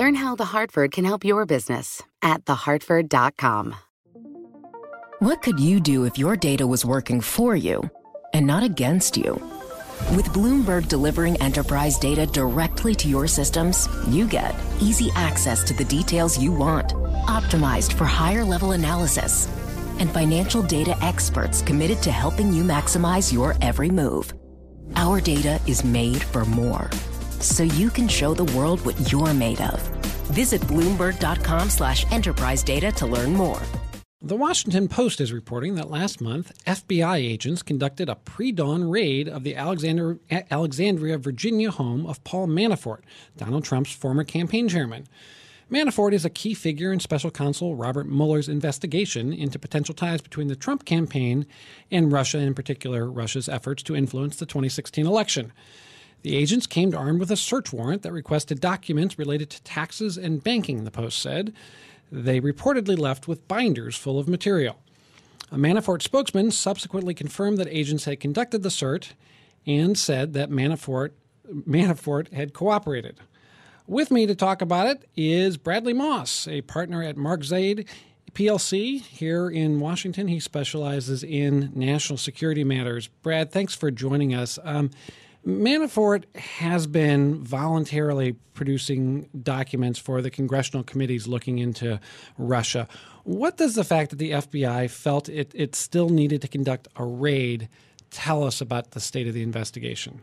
Learn how The Hartford can help your business at thehartford.com. What could you do if your data was working for you and not against you? With Bloomberg delivering enterprise data directly to your systems, you get easy access to the details you want, optimized for higher level analysis, and financial data experts committed to helping you maximize your every move. Our data is made for more, so you can show the world what you're made of. Visit Bloomberg.com slash enterprise data to learn more. The Washington Post is reporting that last month, FBI agents conducted a pre dawn raid of the Alexander, Alexandria, Virginia home of Paul Manafort, Donald Trump's former campaign chairman. Manafort is a key figure in special counsel Robert Mueller's investigation into potential ties between the Trump campaign and Russia, in particular, Russia's efforts to influence the 2016 election. The agents came armed with a search warrant that requested documents related to taxes and banking, the Post said they reportedly left with binders full of material. A Manafort spokesman subsequently confirmed that agents had conducted the search and said that Manafort, Manafort had cooperated. With me to talk about it is Bradley Moss, a partner at Mark Zaid PLC here in Washington. He specializes in national security matters. Brad, thanks for joining us. Um, Manafort has been voluntarily producing documents for the congressional committees looking into Russia. What does the fact that the FBI felt it, it still needed to conduct a raid tell us about the state of the investigation?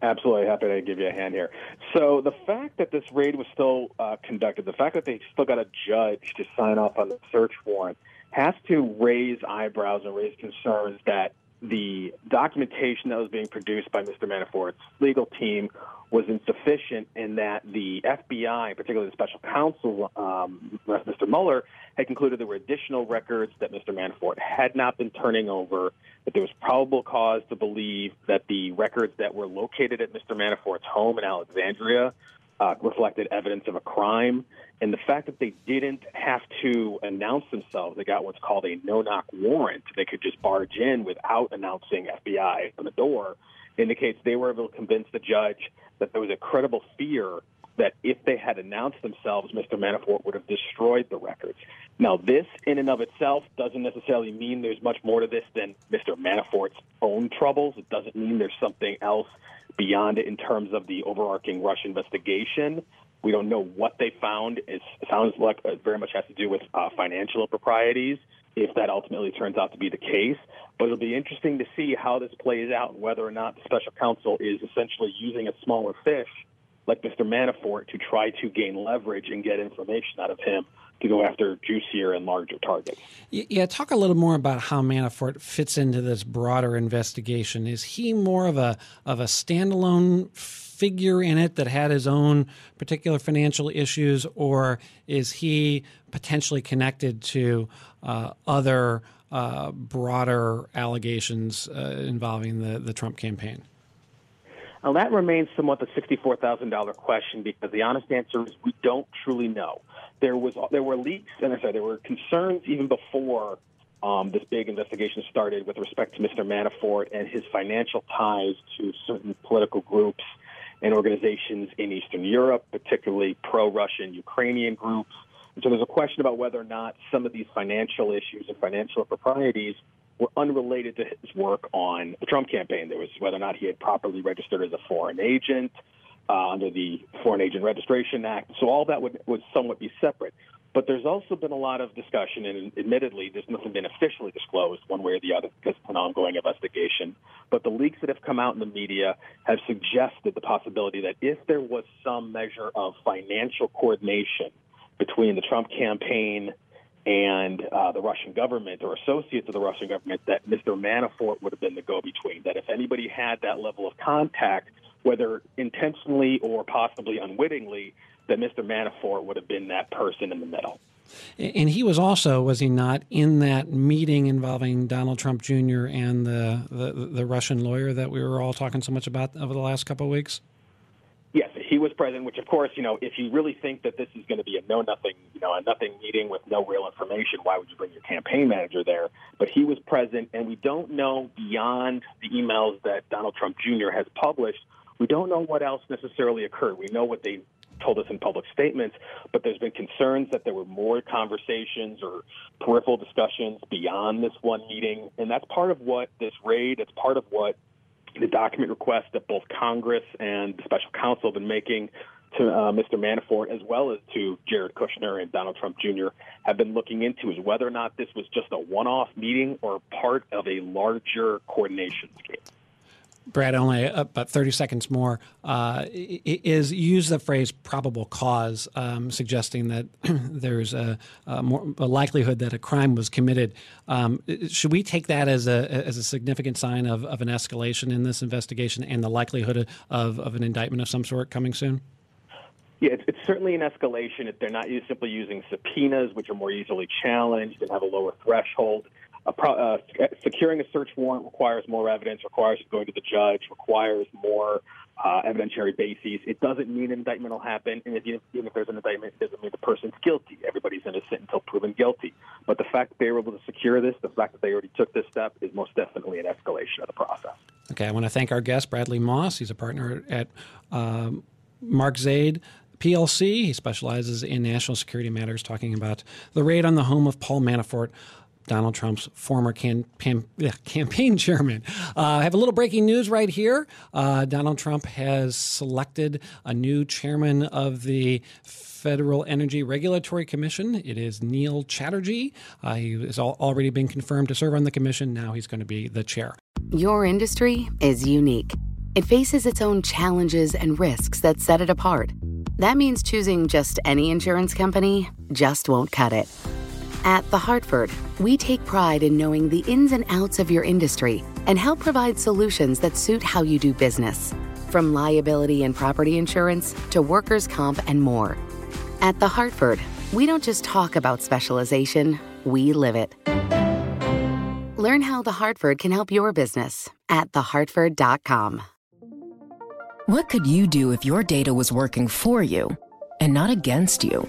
Absolutely happy to give you a hand here. So the fact that this raid was still uh, conducted, the fact that they still got a judge to sign off on the search warrant, has to raise eyebrows and raise concerns that the documentation that was being produced by Mr. Manafort's legal team was insufficient in that the FBI, particularly the special counsel, um, Mr. Mueller, had concluded there were additional records that Mr. Manafort had not been turning over, that there was probable cause to believe that the records that were located at Mr. Manafort's home in Alexandria uh, reflected evidence of a crime. And the fact that they didn't have to announce themselves, they got what's called a no knock warrant. They could just barge in without announcing FBI on the door, indicates they were able to convince the judge that there was a credible fear that if they had announced themselves, Mr. Manafort would have destroyed the records. Now, this in and of itself doesn't necessarily mean there's much more to this than Mr. Manafort's own troubles. It doesn't mean there's something else beyond it in terms of the overarching Russia investigation. We don't know what they found. It sounds like it very much has to do with uh, financial improprieties, if that ultimately turns out to be the case. But it'll be interesting to see how this plays out, and whether or not the special counsel is essentially using a smaller fish like Mr. Manafort to try to gain leverage and get information out of him to go after juicier and larger targets. Yeah, talk a little more about how Manafort fits into this broader investigation. Is he more of a of a standalone figure in it that had his own particular financial issues, or is he potentially connected to uh, other uh, broader allegations uh, involving the, the Trump campaign? Now, that remains somewhat the $64,000 question because the honest answer is we don't truly know. There was there were leaks, and I said there were concerns even before um, this big investigation started with respect to Mr. Manafort and his financial ties to certain political groups and organizations in Eastern Europe, particularly pro-Russian Ukrainian groups. And so there's a question about whether or not some of these financial issues and financial improprieties were unrelated to his work on the Trump campaign. There was whether or not he had properly registered as a foreign agent uh, under the Foreign Agent Registration Act. So all that would, would somewhat be separate. But there's also been a lot of discussion, and admittedly, there's nothing been officially disclosed one way or the other because it's an ongoing investigation. But the leaks that have come out in the media have suggested the possibility that if there was some measure of financial coordination between the Trump campaign and uh, the Russian government or associates of the Russian government that Mr. Manafort would have been the go-between. That if anybody had that level of contact, whether intentionally or possibly unwittingly, that Mr. Manafort would have been that person in the middle. And he was also, was he not, in that meeting involving Donald Trump Jr. and the, the, the Russian lawyer that we were all talking so much about over the last couple of weeks? He was present. Which, of course, you know, if you really think that this is going to be a no nothing, you know, a nothing meeting with no real information, why would you bring your campaign manager there? But he was present, and we don't know beyond the emails that Donald Trump Jr. has published. We don't know what else necessarily occurred. We know what they told us in public statements, but there's been concerns that there were more conversations or peripheral discussions beyond this one meeting. And that's part of what this raid, it's part of what the document request that both Congress and the special counsel have been making to uh, Mr. Manafort as well as to Jared Kushner and Donald Trump Jr. have been looking into is whether or not this was just a one-off meeting or part of a larger coordination scheme. Brad, only about 30 seconds more, uh, is use the phrase probable cause, um, suggesting that there's a, a, more, a, likelihood that a crime was committed. Um, should we take that as a, as a significant sign of, of an escalation in this investigation and the likelihood of, of an indictment of some sort coming soon? Yeah, it's, it's certainly an escalation. If they're not simply using subpoenas, which are more easily challenged and have a lower threshold uh, securing a search warrant requires more evidence, requires going to the judge, requires more uh, evidentiary bases. It doesn't mean an indictment will happen, and if, even if there's an indictment, it doesn't mean the person's guilty. Everybody's innocent until proven guilty. But the fact that they were able to secure this, the fact that they already took this step, is most definitely an escalation of the process. Okay, I want to thank our guest, Bradley Moss. He's a partner at um, Mark Zaid. PLC. He specializes in national security matters, talking about the raid on the home of Paul Manafort Donald Trump's former can, can, campaign chairman. Uh, I have a little breaking news right here. Uh, Donald Trump has selected a new chairman of the Federal Energy Regulatory Commission. It is Neil Chatterjee. Uh, he has al- already been confirmed to serve on the commission. Now he's going to be the chair. Your industry is unique. It faces its own challenges and risks that set it apart. That means choosing just any insurance company just won't cut it. At The Hartford, we take pride in knowing the ins and outs of your industry and help provide solutions that suit how you do business. From liability and property insurance to workers' comp and more. At The Hartford, we don't just talk about specialization, we live it. Learn how The Hartford can help your business at thehartford.com. What could you do if your data was working for you and not against you?